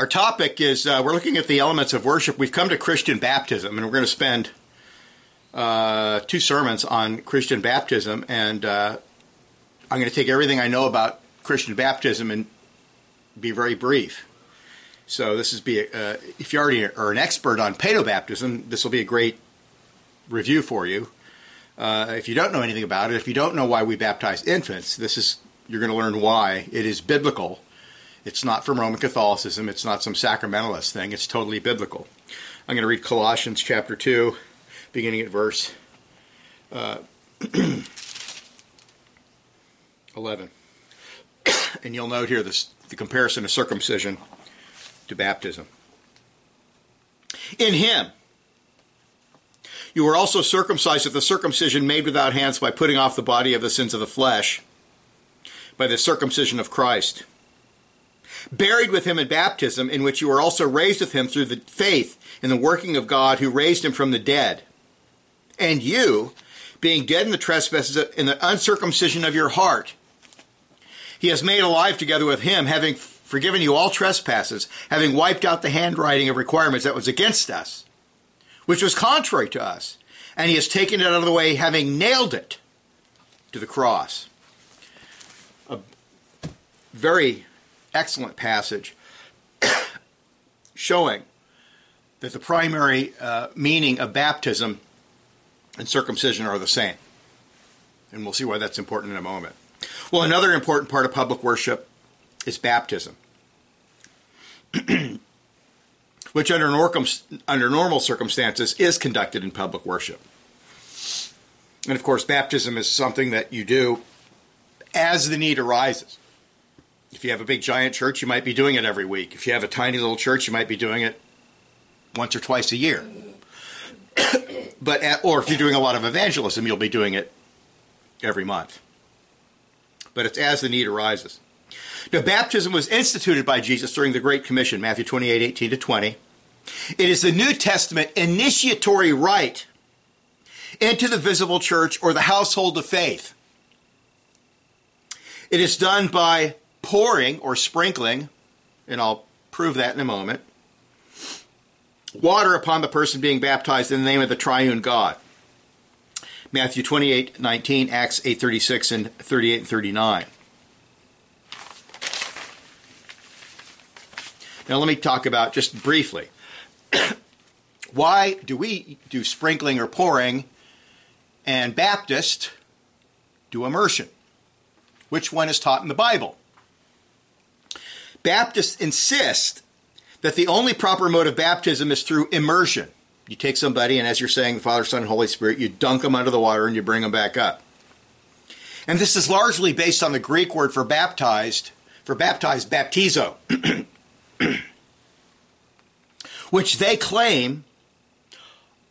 Our topic is uh, we're looking at the elements of worship. We've come to Christian baptism, and we're going to spend uh, two sermons on Christian baptism. And uh, I'm going to take everything I know about Christian baptism and be very brief. So this is be a, uh, if you already are an expert on paedobaptism, this will be a great review for you. Uh, if you don't know anything about it, if you don't know why we baptize infants, this is you're going to learn why it is biblical. It's not from Roman Catholicism. It's not some sacramentalist thing. It's totally biblical. I'm going to read Colossians chapter 2, beginning at verse uh, 11. and you'll note here this, the comparison of circumcision to baptism. In him, you were also circumcised with the circumcision made without hands by putting off the body of the sins of the flesh by the circumcision of Christ. Buried with him in baptism, in which you were also raised with him through the faith in the working of God who raised him from the dead. And you, being dead in the trespasses in the uncircumcision of your heart, he has made alive together with him, having forgiven you all trespasses, having wiped out the handwriting of requirements that was against us which was contrary to us. And he has taken it out of the way, having nailed it to the cross. A very excellent passage showing that the primary uh, meaning of baptism and circumcision are the same. And we'll see why that's important in a moment. Well, another important part of public worship is baptism. which under, under normal circumstances is conducted in public worship. And of course, baptism is something that you do as the need arises. If you have a big giant church, you might be doing it every week. If you have a tiny little church, you might be doing it once or twice a year. but at, or if you're doing a lot of evangelism, you'll be doing it every month. But it's as the need arises. Now, baptism was instituted by Jesus during the Great Commission, Matthew 28 18 to 20. It is the New Testament initiatory rite into the visible church or the household of faith. It is done by pouring or sprinkling, and I'll prove that in a moment, water upon the person being baptized in the name of the triune God. Matthew 28 19, Acts 8 36, and 38 and 39. Now, let me talk about just briefly why do we do sprinkling or pouring and Baptist do immersion? Which one is taught in the Bible? Baptists insist that the only proper mode of baptism is through immersion. You take somebody, and as you're saying, the Father, Son, and Holy Spirit, you dunk them under the water and you bring them back up. And this is largely based on the Greek word for baptized, for baptized, baptizo. which they claim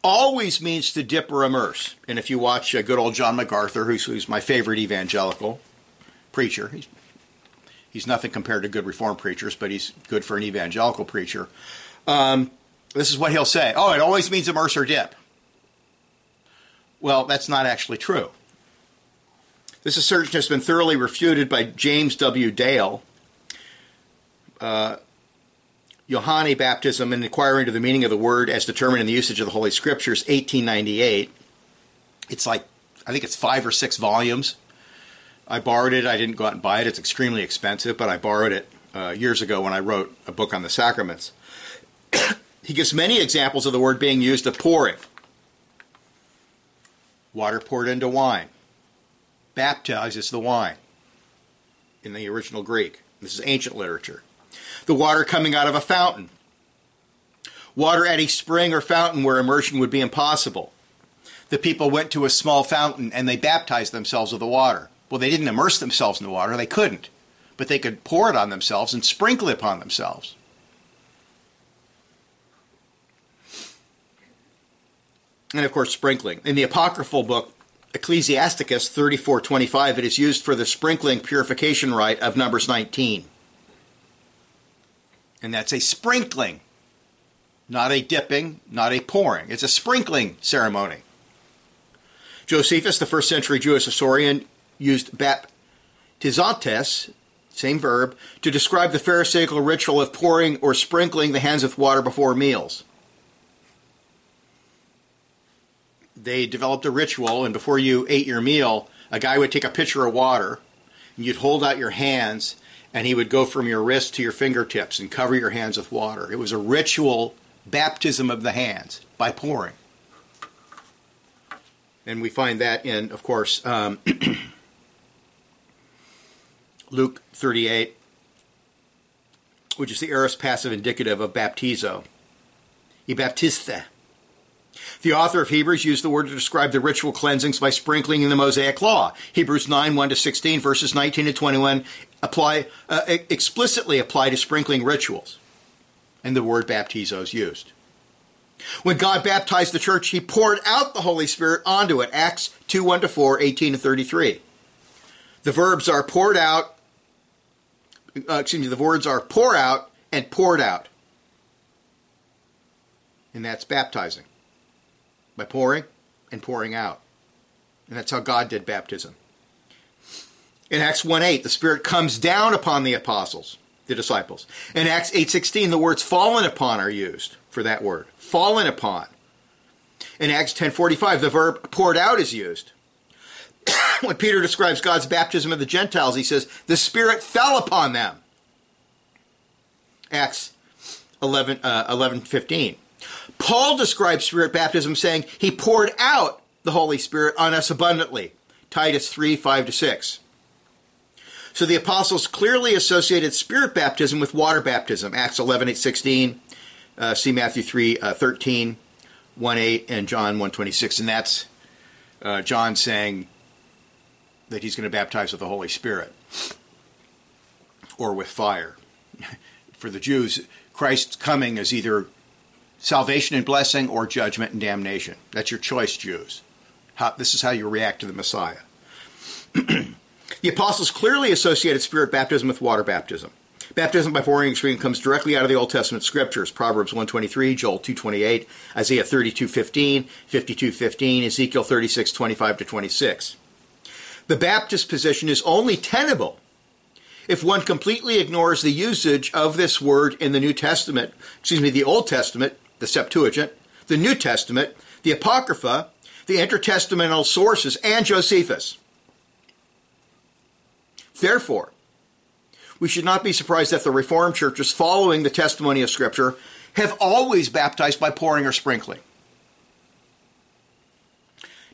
always means to dip or immerse. And if you watch uh, good old John MacArthur, who's, who's my favorite evangelical preacher, he's, he's nothing compared to good Reformed preachers, but he's good for an evangelical preacher. Um, this is what he'll say Oh, it always means immerse or dip. Well, that's not actually true. This assertion has been thoroughly refuted by James W. Dale, uh, Baptism and Inquiring into the Meaning of the Word as Determined in the Usage of the Holy Scriptures, 1898. It's like, I think it's five or six volumes. I borrowed it. I didn't go out and buy it. It's extremely expensive, but I borrowed it uh, years ago when I wrote a book on the sacraments. he gives many examples of the word being used of pouring water poured into wine, baptizes the wine in the original Greek. This is ancient literature the water coming out of a fountain, water at a spring or fountain where immersion would be impossible. The people went to a small fountain and they baptized themselves with the water. Well, they didn't immerse themselves in the water, they couldn't, but they could pour it on themselves and sprinkle it upon themselves. And of course, sprinkling. In the apocryphal book Ecclesiasticus 34:25, it is used for the sprinkling purification rite of Numbers 19 and that's a sprinkling, not a dipping, not a pouring. It's a sprinkling ceremony. Josephus, the first century Jewish historian, used baptizantes same verb, to describe the Pharisaical ritual of pouring or sprinkling the hands with water before meals. They developed a ritual, and before you ate your meal, a guy would take a pitcher of water, and you'd hold out your hands, and he would go from your wrist to your fingertips and cover your hands with water. It was a ritual baptism of the hands by pouring. And we find that in, of course, um, Luke 38, which is the aorist passive indicative of baptizo. I baptiste. The author of Hebrews used the word to describe the ritual cleansings by sprinkling in the Mosaic law. Hebrews 9, 1 to 16, verses 19 to 21 apply, uh, explicitly apply to sprinkling rituals. And the word baptizo is used. When God baptized the church, he poured out the Holy Spirit onto it. Acts 2 1 to 4, 18 to 33. The verbs are poured out, uh, excuse me, the words are pour out and poured out. And that's baptizing by pouring and pouring out. And that's how God did baptism. In Acts 1 8, the Spirit comes down upon the apostles, the disciples. In Acts 8 16, the words fallen upon are used for that word. Fallen upon. In Acts 10:45, the verb poured out is used. when Peter describes God's baptism of the Gentiles, he says, the Spirit fell upon them. Acts 11, uh, 11 15. Paul describes Spirit baptism saying, He poured out the Holy Spirit on us abundantly. Titus 3 5 to 6. So the apostles clearly associated Spirit baptism with water baptism. Acts 11 8 16. Uh, see Matthew 3 uh, 13, 1 8, and John 1 26. And that's uh, John saying, that he's going to baptize with the Holy Spirit or with fire. For the Jews, Christ's coming is either salvation and blessing or judgment and damnation. That's your choice, Jews. How, this is how you react to the Messiah. the apostles clearly associated spirit baptism with water baptism. Baptism by pouring stream comes directly out of the Old Testament scriptures. Proverbs 123, Joel 228, Isaiah 32:15, 52:15, Ezekiel 36:25 to 26. The Baptist position is only tenable if one completely ignores the usage of this word in the New Testament, excuse me, the Old Testament, the Septuagint, the New Testament, the Apocrypha, the intertestamental sources, and Josephus. Therefore, we should not be surprised that the Reformed churches following the testimony of Scripture have always baptized by pouring or sprinkling.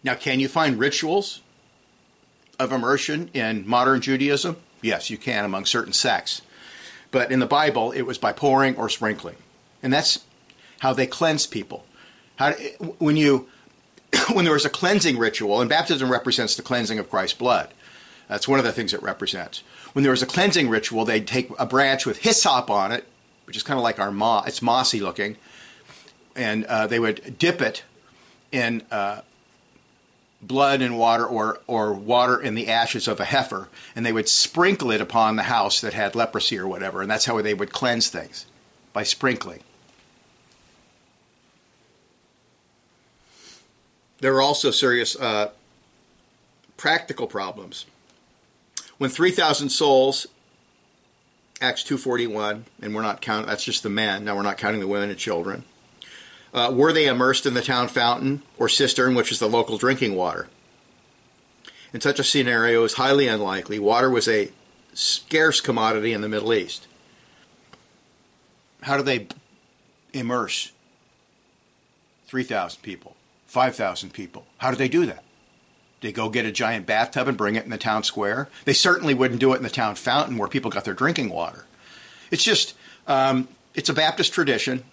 Now, can you find rituals of immersion in modern Judaism? Yes, you can among certain sects. But in the Bible, it was by pouring or sprinkling. And that's how they cleanse people. How, when you when there was a cleansing ritual, and baptism represents the cleansing of Christ's blood. That's one of the things it represents. When there was a cleansing ritual, they'd take a branch with hyssop on it, which is kind of like our moss. It's mossy looking, and uh, they would dip it in uh, blood and water or, or water in the ashes of a heifer, and they would sprinkle it upon the house that had leprosy or whatever, and that's how they would cleanse things by sprinkling. There are also serious uh, practical problems. When 3,000 souls, Acts 2.41, and we're not counting, that's just the men, now we're not counting the women and children, uh, were they immersed in the town fountain or cistern, which is the local drinking water? In such a scenario, is highly unlikely. Water was a scarce commodity in the Middle East. How do they immerse 3,000 people, 5,000 people? How do they do that? They go get a giant bathtub and bring it in the town square. They certainly wouldn't do it in the town fountain where people got their drinking water. It's just, um, it's a Baptist tradition.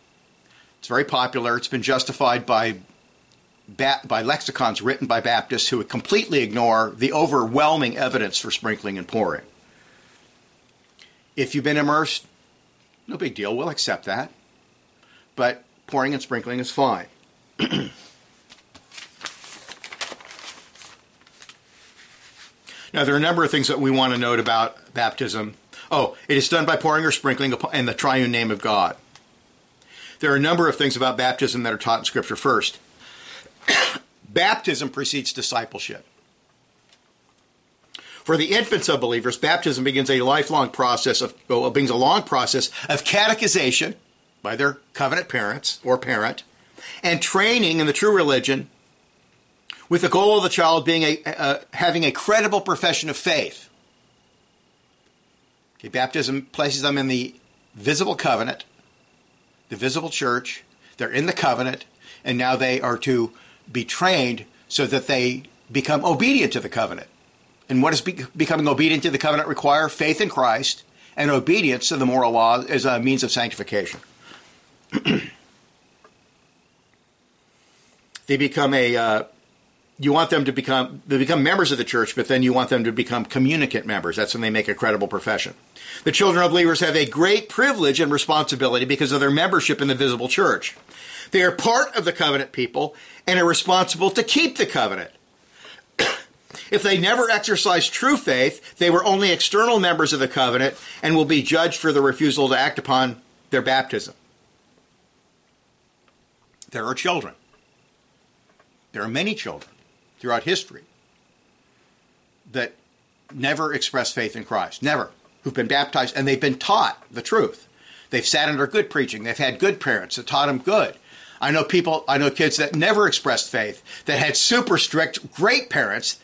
It's very popular. It's been justified by by lexicons written by Baptists who would completely ignore the overwhelming evidence for sprinkling and pouring. If you've been immersed, no big deal. We'll accept that. But pouring and sprinkling is fine. now, there are a number of things that we want to note about baptism. Oh, it is done by pouring or sprinkling in the triune name of God. There are a number of things about baptism that are taught in Scripture. First, baptism precedes discipleship. For the infants of believers, baptism begins a lifelong process of well, begins a long process of catechization by their covenant parents or parent, and training in the true religion, with the goal of the child being a, having a credible profession of faith. Okay, baptism places them in the visible covenant, the visible church. They're in the covenant, and now they are to be trained so that they become obedient to the covenant. And what does be- becoming obedient to the covenant require? Faith in Christ and obedience to the moral law as a means of sanctification. they become a. Uh, you want them to become they become members of the church, but then you want them to become communicant members. That's when they make a credible profession. The children of believers have a great privilege and responsibility because of their membership in the visible church. They are part of the covenant people and are responsible to keep the covenant. if they never exercise true faith, they were only external members of the covenant and will be judged for the refusal to act upon their baptism. There are children. There are many children throughout history that never expressed faith in Christ. Never. Who've been baptized and they've been taught the truth. They've sat under good preaching. They've had good parents that taught them good. I know people, I know kids that never expressed faith, that had super strict, great parents,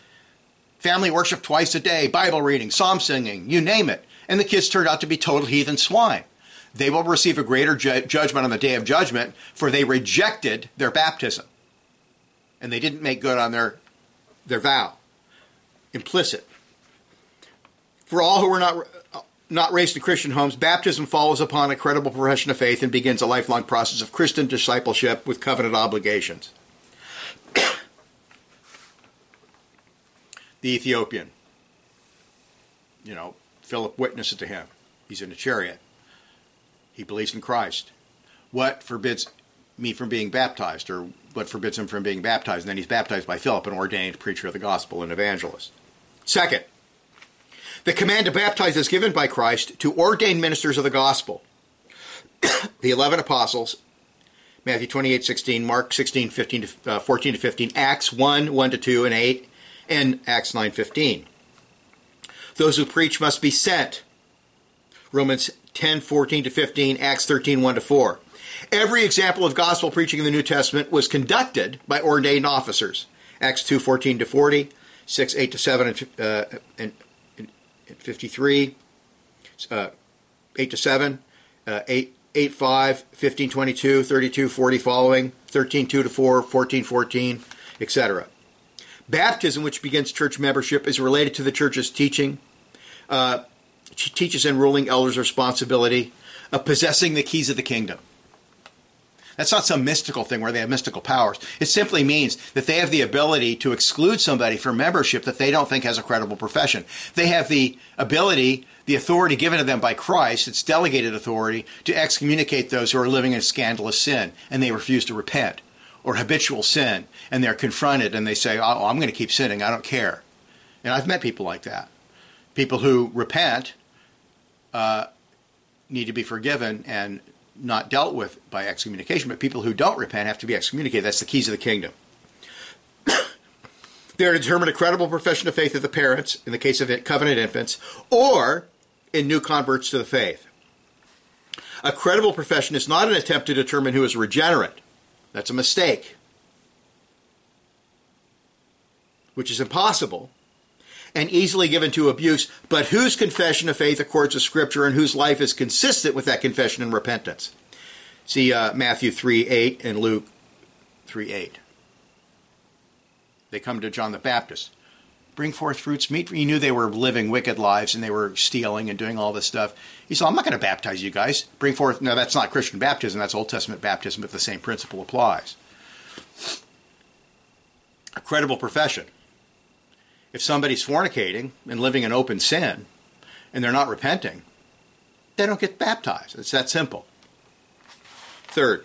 family worship twice a day, Bible reading, psalm singing, you name it. And the kids turned out to be total heathen swine. They will receive a greater ju- judgment on the day of judgment, for they rejected their baptism. And they didn't make good on their, their vow. Implicit. For all who were not not raised in Christian homes, baptism follows upon a credible profession of faith and begins a lifelong process of Christian discipleship with covenant obligations. the Ethiopian, you know, Philip witnesses to him. He's in a chariot. He believes in Christ. What forbids me from being baptized, or what forbids him from being baptized? And then he's baptized by Philip, an ordained preacher of the gospel and evangelist. Second, the command to baptize is given by Christ to ordained ministers of the gospel. the 11 apostles, Matthew 28, 16, Mark 16, 15 to, uh, 14 to 15, Acts 1, 1 to 2 and 8, and Acts 9, 15. Those who preach must be sent. Romans 10, 14 to 15, Acts 13, 1 to 4. Every example of gospel preaching in the New Testament was conducted by ordained officers. Acts 2:14 to 40, 6, 8 to 7, and, uh, and 53, uh, 8 to 7, uh, 8, 8 5, 15 22, 32 40 following, 13 2 to 4, 14 14, etc. Baptism, which begins church membership, is related to the church's teaching, uh, teaches and ruling elders' responsibility of possessing the keys of the kingdom. That's not some mystical thing where they have mystical powers. It simply means that they have the ability to exclude somebody from membership that they don't think has a credible profession. They have the ability, the authority given to them by Christ, it's delegated authority, to excommunicate those who are living in scandalous sin and they refuse to repent or habitual sin and they're confronted and they say, Oh, I'm going to keep sinning. I don't care. And I've met people like that. People who repent uh, need to be forgiven and not dealt with by excommunication, but people who don't repent have to be excommunicated. That's the keys of the kingdom. they are to determine a credible profession of faith of the parents, in the case of covenant infants, or in new converts to the faith. A credible profession is not an attempt to determine who is regenerate. That's a mistake, which is impossible and easily given to abuse, but whose confession of faith accords with Scripture and whose life is consistent with that confession and repentance. See uh, Matthew 3 8 and Luke 3 8. They come to John the Baptist. Bring forth fruits meet. He knew they were living wicked lives and they were stealing and doing all this stuff. He said, I'm not going to baptize you guys. Bring forth. No, that's not Christian baptism. That's Old Testament baptism, but the same principle applies. A credible profession if somebody's fornicating and living in open sin and they're not repenting, they don't get baptized. It's that simple. Third,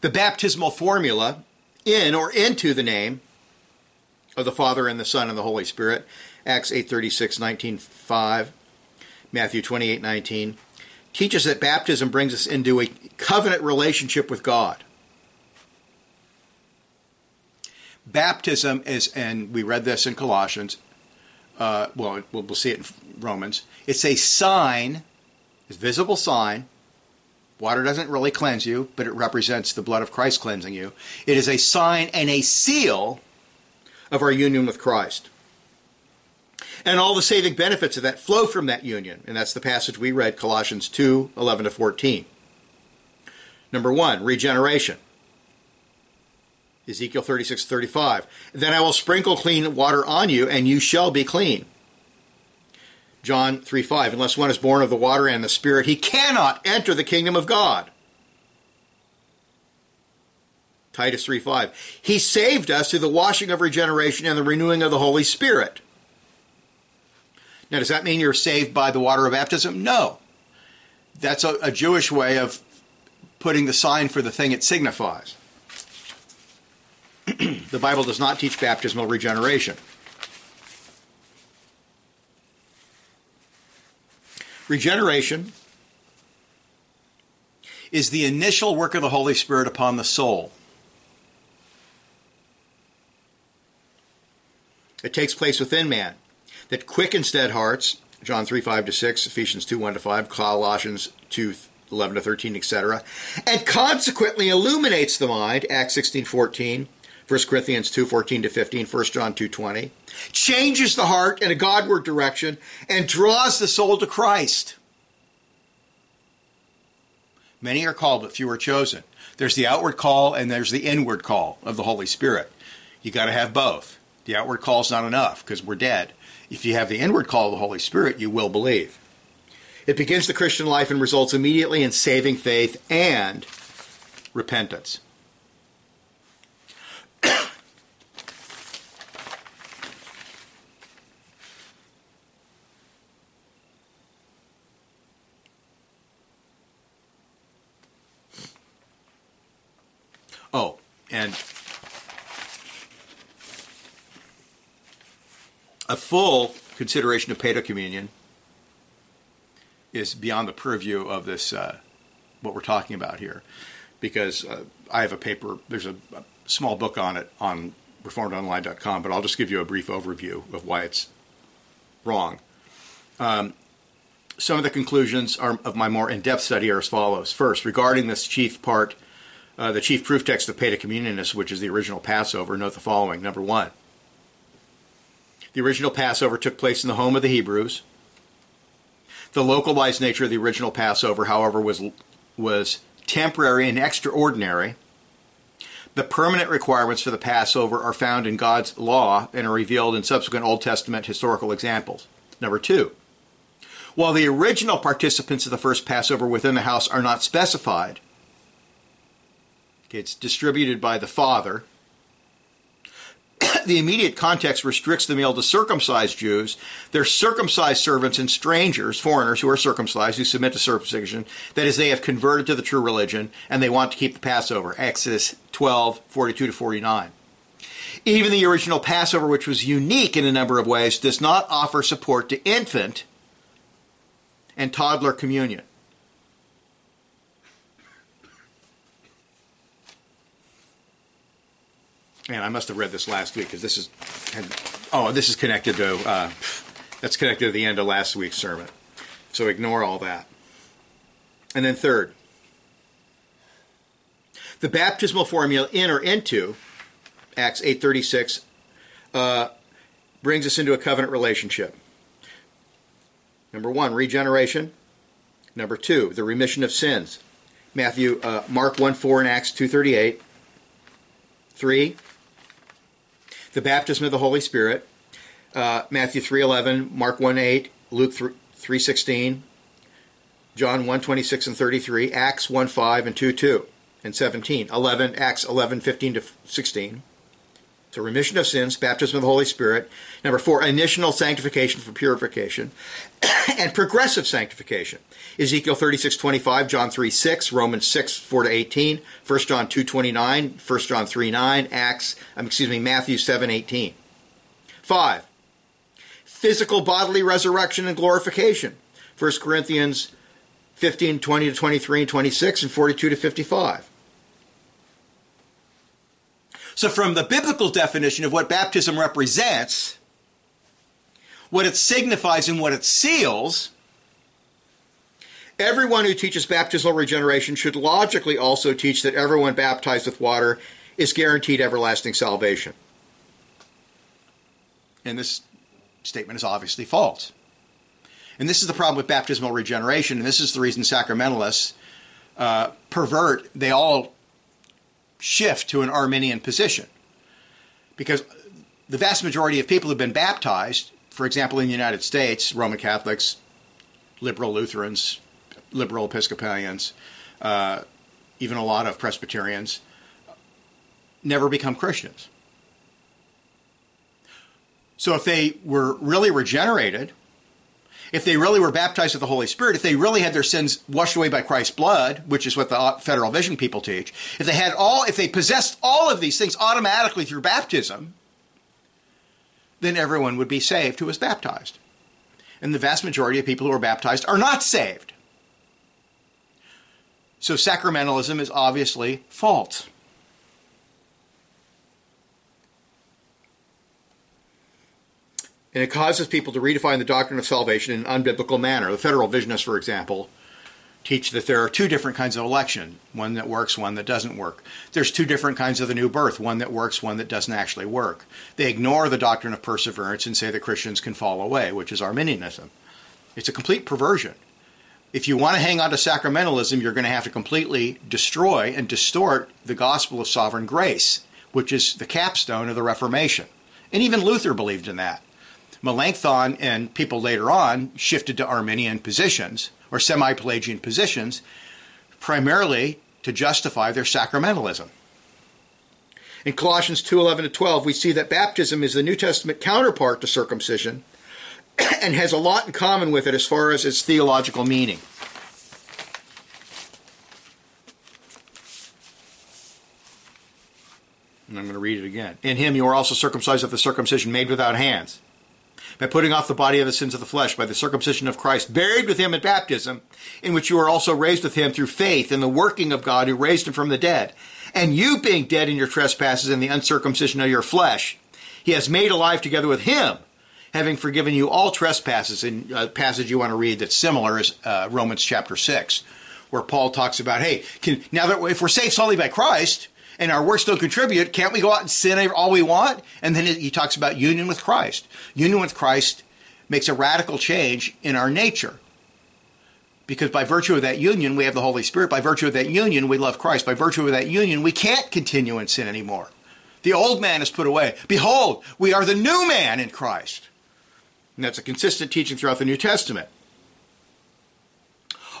the baptismal formula in or into the name of the Father and the Son and the Holy Spirit, Acts 8:36, 19:5, Matthew 28:19, teaches that baptism brings us into a covenant relationship with God. Baptism is, and we read this in Colossians, uh, well, we'll see it in Romans. It's a sign, it's a visible sign. Water doesn't really cleanse you, but it represents the blood of Christ cleansing you. It is a sign and a seal of our union with Christ. And all the saving benefits of that flow from that union. And that's the passage we read, Colossians 2 11 to 14. Number one, regeneration. Ezekiel 36 35. Then I will sprinkle clean water on you, and you shall be clean. John 3 5. Unless one is born of the water and the Spirit, he cannot enter the kingdom of God. Titus 3 5. He saved us through the washing of regeneration and the renewing of the Holy Spirit. Now, does that mean you're saved by the water of baptism? No. That's a, a Jewish way of putting the sign for the thing it signifies. the Bible does not teach baptismal regeneration. Regeneration is the initial work of the Holy Spirit upon the soul. It takes place within man that quickens dead hearts, John 3 5 to 6, Ephesians 2 1 to 5, Colossians 2 11 to 13, etc., and consequently illuminates the mind, Acts 16 14, 1 Corinthians 2 14 to 15, 1 John 2 20, changes the heart in a Godward direction, and draws the soul to Christ. Many are called, but few are chosen. There's the outward call and there's the inward call of the Holy Spirit. You got to have both. The outward call is not enough because we're dead. If you have the inward call of the Holy Spirit, you will believe. It begins the Christian life and results immediately in saving faith and repentance. oh, and a full consideration of Paedo communion is beyond the purview of this, uh, what we're talking about here, because uh, I have a paper, there's a, a, small book on it on reformedonline.com, but I'll just give you a brief overview of why it's wrong. Um, some of the conclusions are, of my more in-depth study are as follows. First, regarding this chief part, uh, the chief proof text of Paedo Communionis, which is the original Passover, note the following. Number one, the original Passover took place in the home of the Hebrews. The localized nature of the original Passover, however, was, was temporary and extraordinary. The permanent requirements for the Passover are found in God's law and are revealed in subsequent Old Testament historical examples. Number two, while the original participants of the first Passover within the house are not specified, it's distributed by the Father the immediate context restricts the meal to circumcised Jews. They're circumcised servants and strangers, foreigners who are circumcised, who submit to circumcision. That is, they have converted to the true religion and they want to keep the Passover. Exodus 12, 42 to 49. Even the original Passover, which was unique in a number of ways, does not offer support to infant and toddler communion. Man, I must have read this last week because this is, oh, this is connected to, uh, that's connected to the end of last week's sermon. So ignore all that. And then third, the baptismal formula in or into Acts 8:36 uh, brings us into a covenant relationship. Number one, regeneration. Number two, the remission of sins. Matthew, uh, Mark 1 4 and Acts 2.38. Three, the baptism of the Holy Spirit, uh, Matthew 3.11, Mark 1.8, Luke 3.16, John 1.26 and 33, Acts 1.5 and 2.2 and 17, 11, Acts 11.15 to 16. So remission of sins, baptism of the Holy Spirit. Number four, initial sanctification for purification, and progressive sanctification. Ezekiel 36:25, John 3:6, Romans 6, 4 to 18, 1 John 2:29, 1 John 3:9, Acts, um, excuse me, Matthew 7:18. Five, physical bodily resurrection and glorification. 1 Corinthians 15, 20 to 23 and 26, and 42 to 55. So, from the biblical definition of what baptism represents, what it signifies and what it seals, everyone who teaches baptismal regeneration should logically also teach that everyone baptized with water is guaranteed everlasting salvation. And this statement is obviously false. And this is the problem with baptismal regeneration, and this is the reason sacramentalists uh, pervert, they all shift to an Arminian position. Because the vast majority of people who've been baptized, for example, in the United States, Roman Catholics, liberal Lutherans, liberal Episcopalians, uh, even a lot of Presbyterians, never become Christians. So if they were really regenerated, if they really were baptized with the Holy Spirit, if they really had their sins washed away by Christ's blood, which is what the uh, Federal Vision people teach, if they had all, if they possessed all of these things automatically through baptism, then everyone would be saved who was baptized. And the vast majority of people who are baptized are not saved. So sacramentalism is obviously false. And it causes people to redefine the doctrine of salvation in an unbiblical manner. The federal visionists, for example, teach that there are two different kinds of election one that works, one that doesn't work. There's two different kinds of the new birth one that works, one that doesn't actually work. They ignore the doctrine of perseverance and say that Christians can fall away, which is Arminianism. It's a complete perversion. If you want to hang on to sacramentalism, you're going to have to completely destroy and distort the gospel of sovereign grace, which is the capstone of the Reformation. And even Luther believed in that. Melanchthon and people later on shifted to Arminian positions or semi Pelagian positions, primarily to justify their sacramentalism. In Colossians 2:11 to 12, we see that baptism is the New Testament counterpart to circumcision and has a lot in common with it as far as its theological meaning. And I'm going to read it again. In him you are also circumcised of the circumcision made without hands by putting off the body of the sins of the flesh by the circumcision of Christ, buried with him at baptism, in which you are also raised with him through faith in the working of God who raised him from the dead. And you being dead in your trespasses and the uncircumcision of your flesh, he has made alive together with him, having forgiven you all trespasses. In a passage you want to read that's similar is uh, Romans chapter 6, where Paul talks about, hey, can, now that if we're saved solely by Christ, and our works don't contribute, can't we go out and sin all we want? And then he talks about union with Christ. Union with Christ makes a radical change in our nature. Because by virtue of that union, we have the Holy Spirit. By virtue of that union, we love Christ. By virtue of that union, we can't continue in sin anymore. The old man is put away. Behold, we are the new man in Christ. And that's a consistent teaching throughout the New Testament.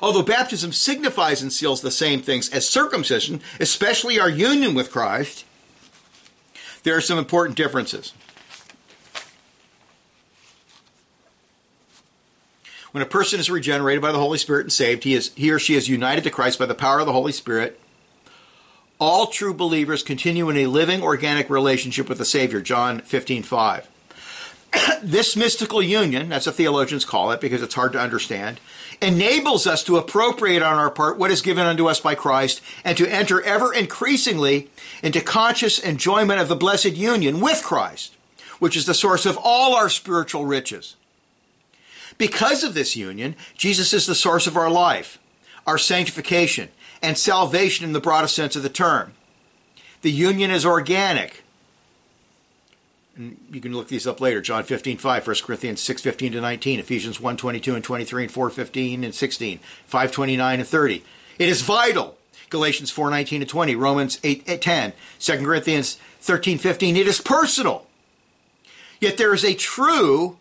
Although baptism signifies and seals the same things as circumcision, especially our union with Christ, there are some important differences. When a person is regenerated by the Holy Spirit and saved, he, is, he or she is united to Christ by the power of the Holy Spirit. All true believers continue in a living organic relationship with the Savior, John 15 5. this mystical union, as the theologians call it because it's hard to understand, enables us to appropriate on our part what is given unto us by Christ and to enter ever increasingly into conscious enjoyment of the blessed union with Christ, which is the source of all our spiritual riches. Because of this union, Jesus is the source of our life, our sanctification, and salvation in the broadest sense of the term. The union is organic and you can look these up later. John 15 5 1 corinthians 6 15 to 19 ephesians 1 22 and 23 and 4 15 and 16 5 29 and 30 it is vital. Galatians 4 19 and 20 romans 8, eh, 10 2 corinthians 13 15 it is personal. Yet there is a true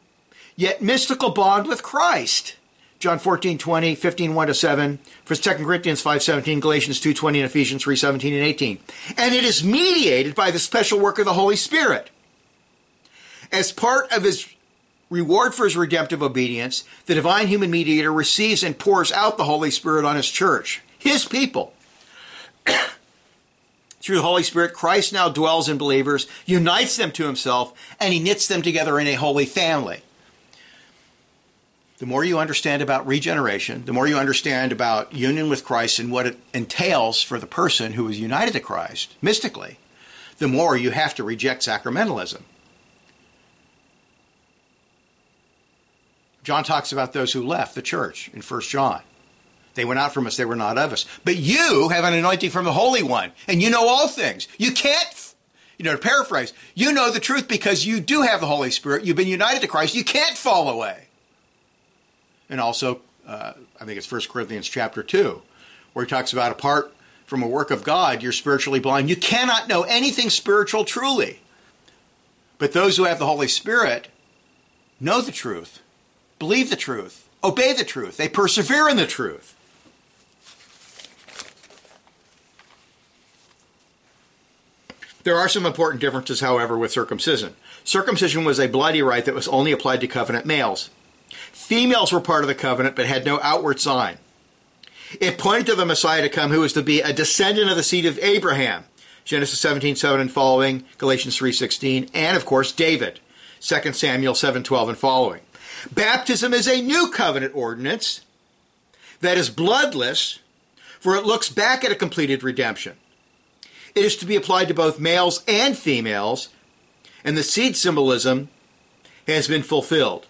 yet mystical bond with christ. John 14, 20, 15, 1 to 7, for 2 Corinthians 5, 17, Galatians 2, 20, and Ephesians 3, 17 and 18. And it is mediated by the special work of the Holy Spirit. As part of his reward for his redemptive obedience, the divine human mediator receives and pours out the Holy Spirit on his church, his people. Through the Holy Spirit, Christ now dwells in believers, unites them to himself, and he knits them together in a holy family. The more you understand about regeneration, the more you understand about union with Christ and what it entails for the person who is united to Christ mystically, the more you have to reject sacramentalism. John talks about those who left the church in 1 John. They went out from us, they were not of us. But you have an anointing from the Holy One, and you know all things. You can't, you know, to paraphrase, you know the truth because you do have the Holy Spirit. You've been united to Christ. You can't fall away. And also, uh, I think it's 1 Corinthians chapter 2, where he talks about apart from a work of God, you're spiritually blind. You cannot know anything spiritual truly. But those who have the Holy Spirit know the truth, believe the truth, obey the truth, they persevere in the truth. There are some important differences, however, with circumcision. Circumcision was a bloody rite that was only applied to covenant males. Females were part of the covenant but had no outward sign. It pointed to the Messiah to come who was to be a descendant of the seed of Abraham. Genesis 17:7 and following, Galatians 3:16, and of course David. 2 Samuel 7:12 and following. Baptism is a new covenant ordinance that is bloodless, for it looks back at a completed redemption. It is to be applied to both males and females, and the seed symbolism has been fulfilled.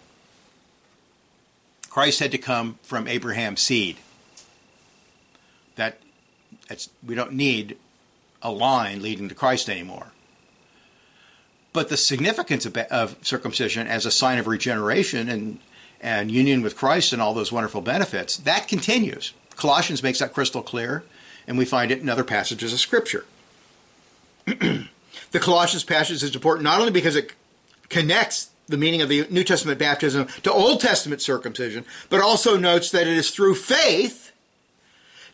Christ had to come from Abraham's seed. That we don't need a line leading to Christ anymore. But the significance of, of, circumcision as a sign of regeneration and, and union with Christ and all those wonderful benefits, that continues. Colossians makes that crystal clear, and we find it in other passages of Scripture. the Colossians passage is important not only because it connects the meaning of the New Testament baptism to Old Testament circumcision, but also notes that it is through faith,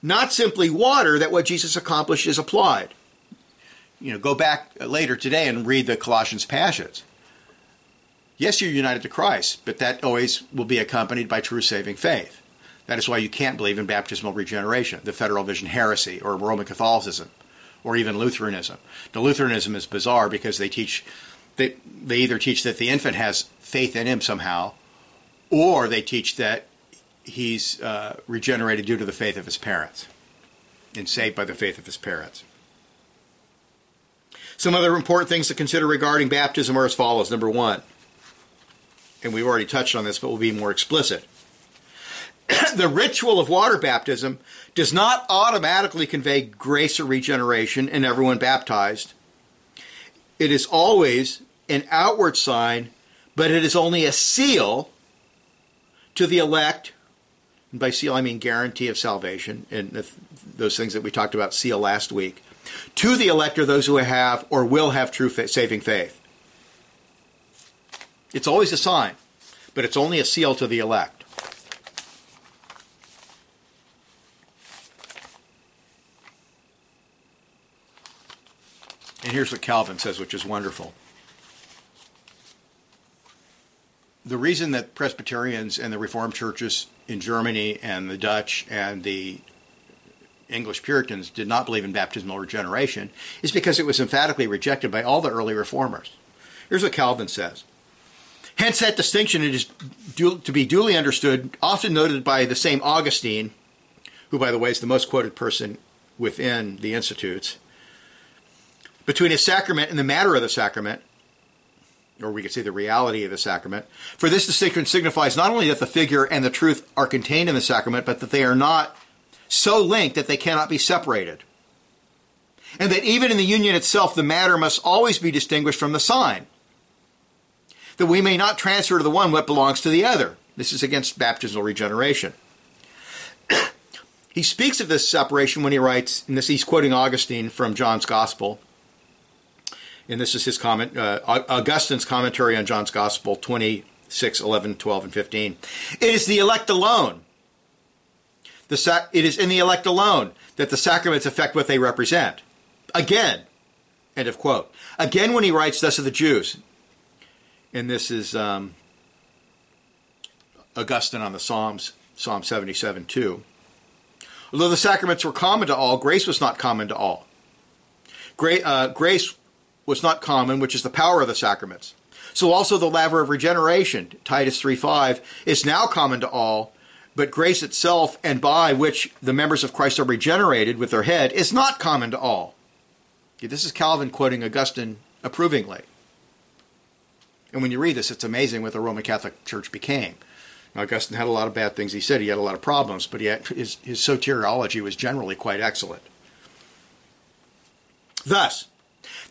not simply water, that what Jesus accomplished is applied. You know, go back later today and read the Colossians passage. Yes, you're united to Christ, but that always will be accompanied by true saving faith. That is why you can't believe in baptismal regeneration, the Federal Vision heresy, or Roman Catholicism or even Lutheranism. Now, Lutheranism is bizarre because they teach they they either teach that the infant has faith in him somehow, or they teach that he's uh, regenerated due to the faith of his parents and saved by the faith of his parents. Some other important things to consider regarding baptism are as follows. Number one, and we've already touched on this, but we'll be more explicit. the ritual of water baptism does not automatically convey grace or regeneration in everyone baptized. It is always an outward sign, but it is only a seal to the elect. And by seal, I mean guarantee of salvation, and those things that we talked about seal last week. To the elect are those who have or will have true saving faith. It's always a sign, but it's only a seal to the elect. And here's what Calvin says, which is wonderful. The reason that Presbyterians and the Reformed churches in Germany and the Dutch and the English Puritans did not believe in baptismal regeneration is because it was emphatically rejected by all the early reformers. Here's what Calvin says. Hence, that distinction is to be duly understood, often noted by the same Augustine, who, by the way, is the most quoted person within the Institutes, between a sacrament and the matter of the sacrament, or we could say the reality of the sacrament. For this distinction signifies not only that the figure and the truth are contained in the sacrament, but that they are not so linked that they cannot be separated. And that even in the union itself, the matter must always be distinguished from the sign. That we may not transfer to the one what belongs to the other. This is against baptismal regeneration. he speaks of this separation when he writes, and this he's quoting Augustine from John's Gospel and this is his comment, uh, Augustine's commentary on John's Gospel 26, 11, 12, and 15. It is the elect alone. The sac- it is in the elect alone that the sacraments affect what they represent. Again, end of quote. Again, when he writes thus of the Jews, and this is um, Augustine on the Psalms, Psalm 77 2. Although the sacraments were common to all, grace was not common to all. Gra- uh, grace was not common, which is the power of the sacraments. So also the laver of regeneration, Titus 3.5, is now common to all, but grace itself and by which the members of Christ are regenerated with their head is not common to all. Okay, this is Calvin quoting Augustine approvingly. And when you read this, it's amazing what the Roman Catholic Church became. Now, Augustine had a lot of bad things he said. He had a lot of problems, but yet his, his soteriology was generally quite excellent. Thus,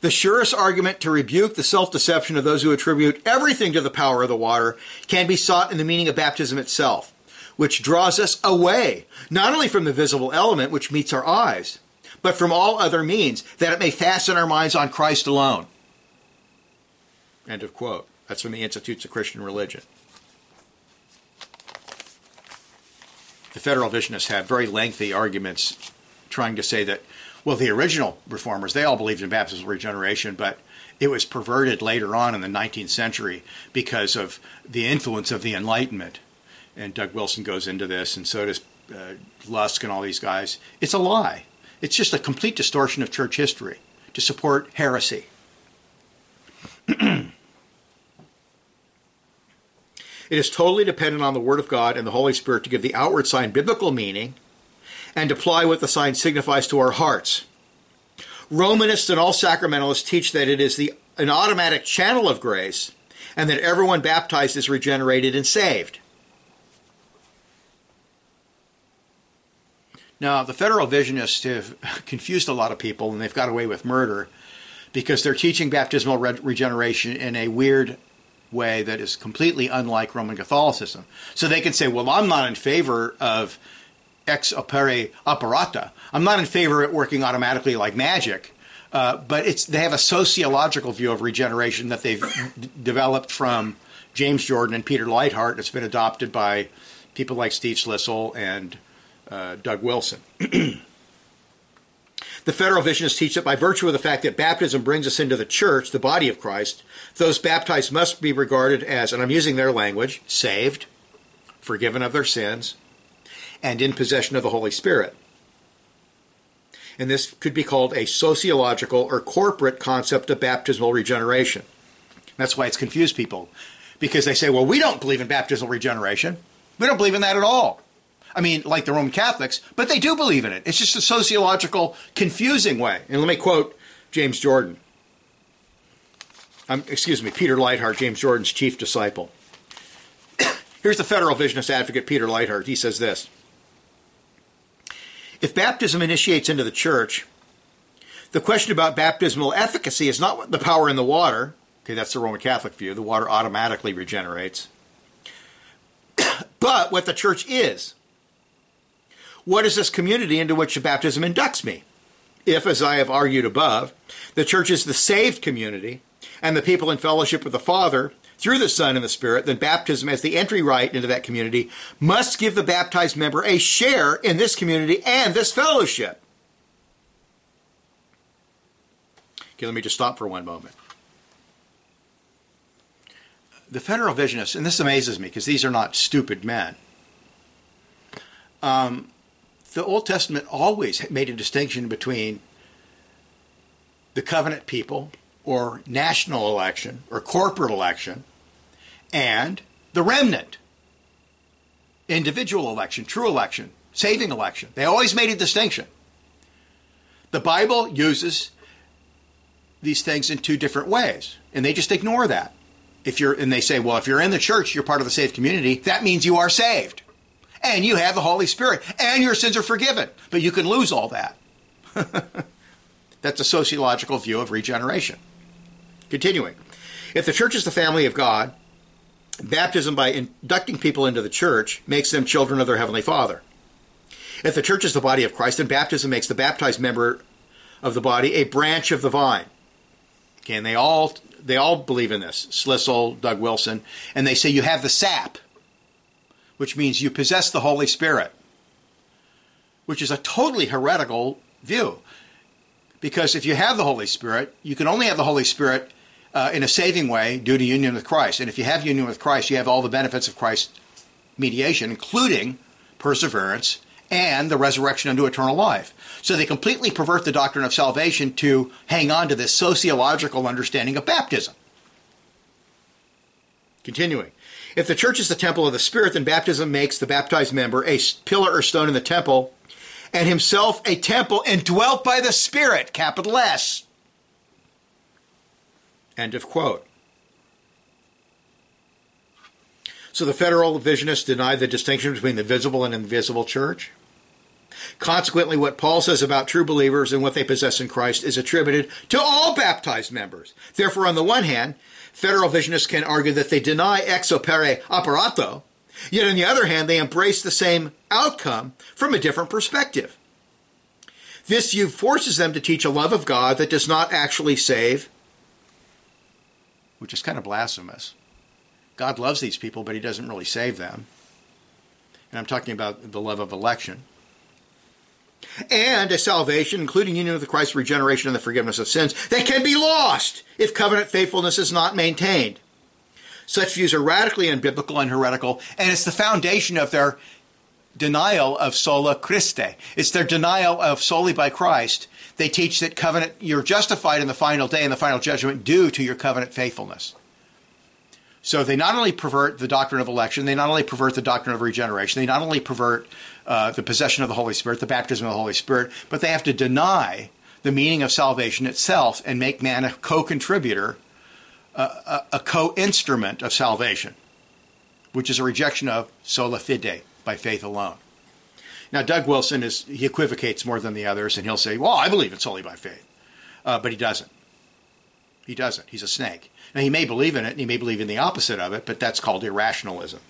the surest argument to rebuke the self deception of those who attribute everything to the power of the water can be sought in the meaning of baptism itself, which draws us away not only from the visible element which meets our eyes, but from all other means, that it may fasten our minds on Christ alone. End of quote. That's from the Institutes of Christian Religion. The Federal Visionists have very lengthy arguments trying to say that well, the original reformers, they all believed in baptismal regeneration, but it was perverted later on in the 19th century because of the influence of the Enlightenment. And Doug Wilson goes into this, and so does uh, Lusk and all these guys. It's a lie. It's just a complete distortion of church history to support heresy. it is totally dependent on the Word of God and the Holy Spirit to give the outward sign biblical meaning and apply what the sign signifies to our hearts. Romanists and all sacramentalists teach that it is the, an automatic channel of grace and that everyone baptized is regenerated and saved. Now, the federal visionists have confused a lot of people and they've got away with murder because they're teaching baptismal re- regeneration in a weird way that is completely unlike Roman Catholicism. So they can say, well, I'm not in favor of ex opere operato. I'm not in favor of it working automatically like magic, uh, but it's they have a sociological view of regeneration that they've d- developed from James Jordan and Peter Leithart. It's been adopted by people like Steve Schlissel and uh, Doug Wilson. the federal visionists teach that by virtue of the fact that baptism brings us into the church, the body of Christ, those baptized must be regarded as, and I'm using their language, saved, forgiven of their sins, and in possession of the Holy Spirit. And this could be called a sociological or corporate concept of baptismal regeneration. That's why it's confused people. Because they say, well, we don't believe in baptismal regeneration. We don't believe in that at all. I mean, like the Roman Catholics, but they do believe in it. It's just a sociological, confusing way. And let me quote James Jordan. Um, excuse me, Peter Leithart, James Jordan's chief disciple. Here's the federal visionist advocate, Peter Leithart. He says this if baptism initiates into the church, the question about baptismal efficacy is not the power in the water. Okay, that's the Roman Catholic view. The water automatically regenerates. but what the church is. What is this community into which baptism inducts me? If, as I have argued above, the church is the saved community and the people in fellowship with the Father through the Son and the Spirit, then baptism as the entry rite into that community must give the baptized member a share in this community and this fellowship. Okay, let me just stop for one moment. The federal visionists, and this amazes me because these are not stupid men. Um, the Old Testament always made a distinction between the covenant people or national election or corporate election and the remnant. Individual election, true election, saving election. They always made a distinction. The Bible uses these things in two different ways, and they just ignore that. If you're and they say, well, if you're in the church, you're part of the saved community, that means you are saved. And you have the Holy Spirit, and your sins are forgiven. But you can lose all that. That's a sociological view of regeneration. Continuing. If the church is the family of God, baptism by inducting people into the church makes them children of their heavenly Father. If the church is the body of Christ, then baptism makes the baptized member of the body a branch of the vine. Okay, and they all they all believe in this. Schlissel, Doug Wilson, and they say you have the sap, which means you possess the Holy Spirit, which is a totally heretical view. Because if you have the Holy Spirit, you can only have the Holy Spirit uh, in a saving way due to union with Christ. And if you have union with Christ, you have all the benefits of Christ's mediation, including perseverance and the resurrection unto eternal life. So they completely pervert the doctrine of salvation to hang on to this sociological understanding of baptism. Continuing. If the church is the temple of the Spirit, then baptism makes the baptized member a pillar or stone in the temple, and himself a temple and dwelt by the Spirit, capital S. End of quote. So the federal visionists deny the distinction between the visible and invisible church. Consequently, what Paul says about true believers and what they possess in Christ is attributed to all baptized members. Therefore, on the one hand, federal visionists can argue that they deny ex opere operato, yet on the other hand, they embrace the same outcome from a different perspective. This view forces them to teach a love of God that does not actually save, which is kind of blasphemous. God loves these people, but he doesn't really save them. And I'm talking about the love of election and a salvation, including union with Christ, regeneration, and the forgiveness of sins, that can be lost if covenant faithfulness is not maintained. Such views are radically unbiblical and heretical, and it's the foundation of their denial of sola Christe. It's their denial of solely by Christ. They teach that covenant, you're justified in the final day and the final judgment due to your covenant faithfulness. So they not only pervert the doctrine of election, they not only pervert the doctrine of regeneration, they not only pervert uh, the possession of the Holy Spirit, the baptism of the Holy Spirit, but they have to deny the meaning of salvation itself and make man a co contributor, a, a co instrument of salvation, which is a rejection of sola fide, by faith alone. Now, Doug Wilson is he equivocates more than the others, and he'll say, "Well, I believe it's solely by faith," uh, but he doesn't. He doesn't. He's a snake. Now, he may believe in it, and he may believe in the opposite of it, but that's called irrationalism.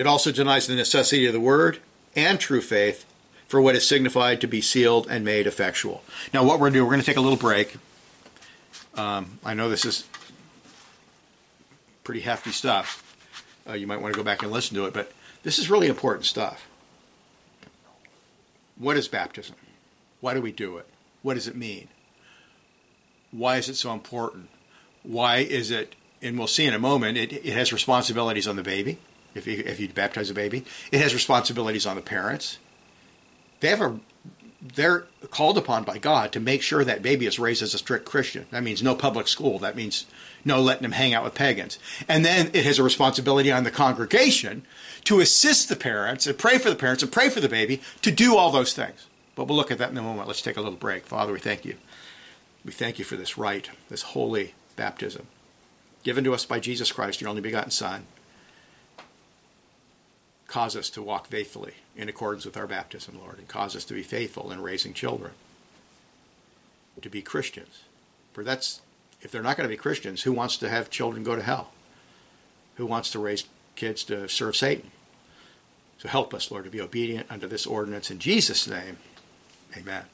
It also denies the necessity of the word and true faith for what is signified to be sealed and made effectual. Now, what we're going to do, we're going to take a little break. Um, I know this is pretty hefty stuff. Uh, you might want to go back and listen to it, but this is really important stuff. What is baptism? Why do we do it? What does it mean? Why is it so important? Why is it, and we'll see in a moment, it, it has responsibilities on the baby if you, if you baptize a baby. It has responsibilities on the parents. They have a they're called upon by God to make sure that baby is raised as a strict Christian. That means no public school. That means no letting them hang out with pagans. And then it has a responsibility on the congregation to assist the parents and pray for the parents and pray for the baby to do all those things. But we'll look at that in a moment. Let's take a little break. Father, we thank you. We thank you for this rite, this holy baptism, given to us by Jesus Christ, your only begotten Son cause us to walk faithfully in accordance with our baptism, Lord, and cause us to be faithful in raising children, to be Christians. For that's, if they're not going to be Christians, who wants to have children go to hell? Who wants to raise kids to serve Satan? So help us, Lord, to be obedient unto this ordinance. In Jesus' name, amen.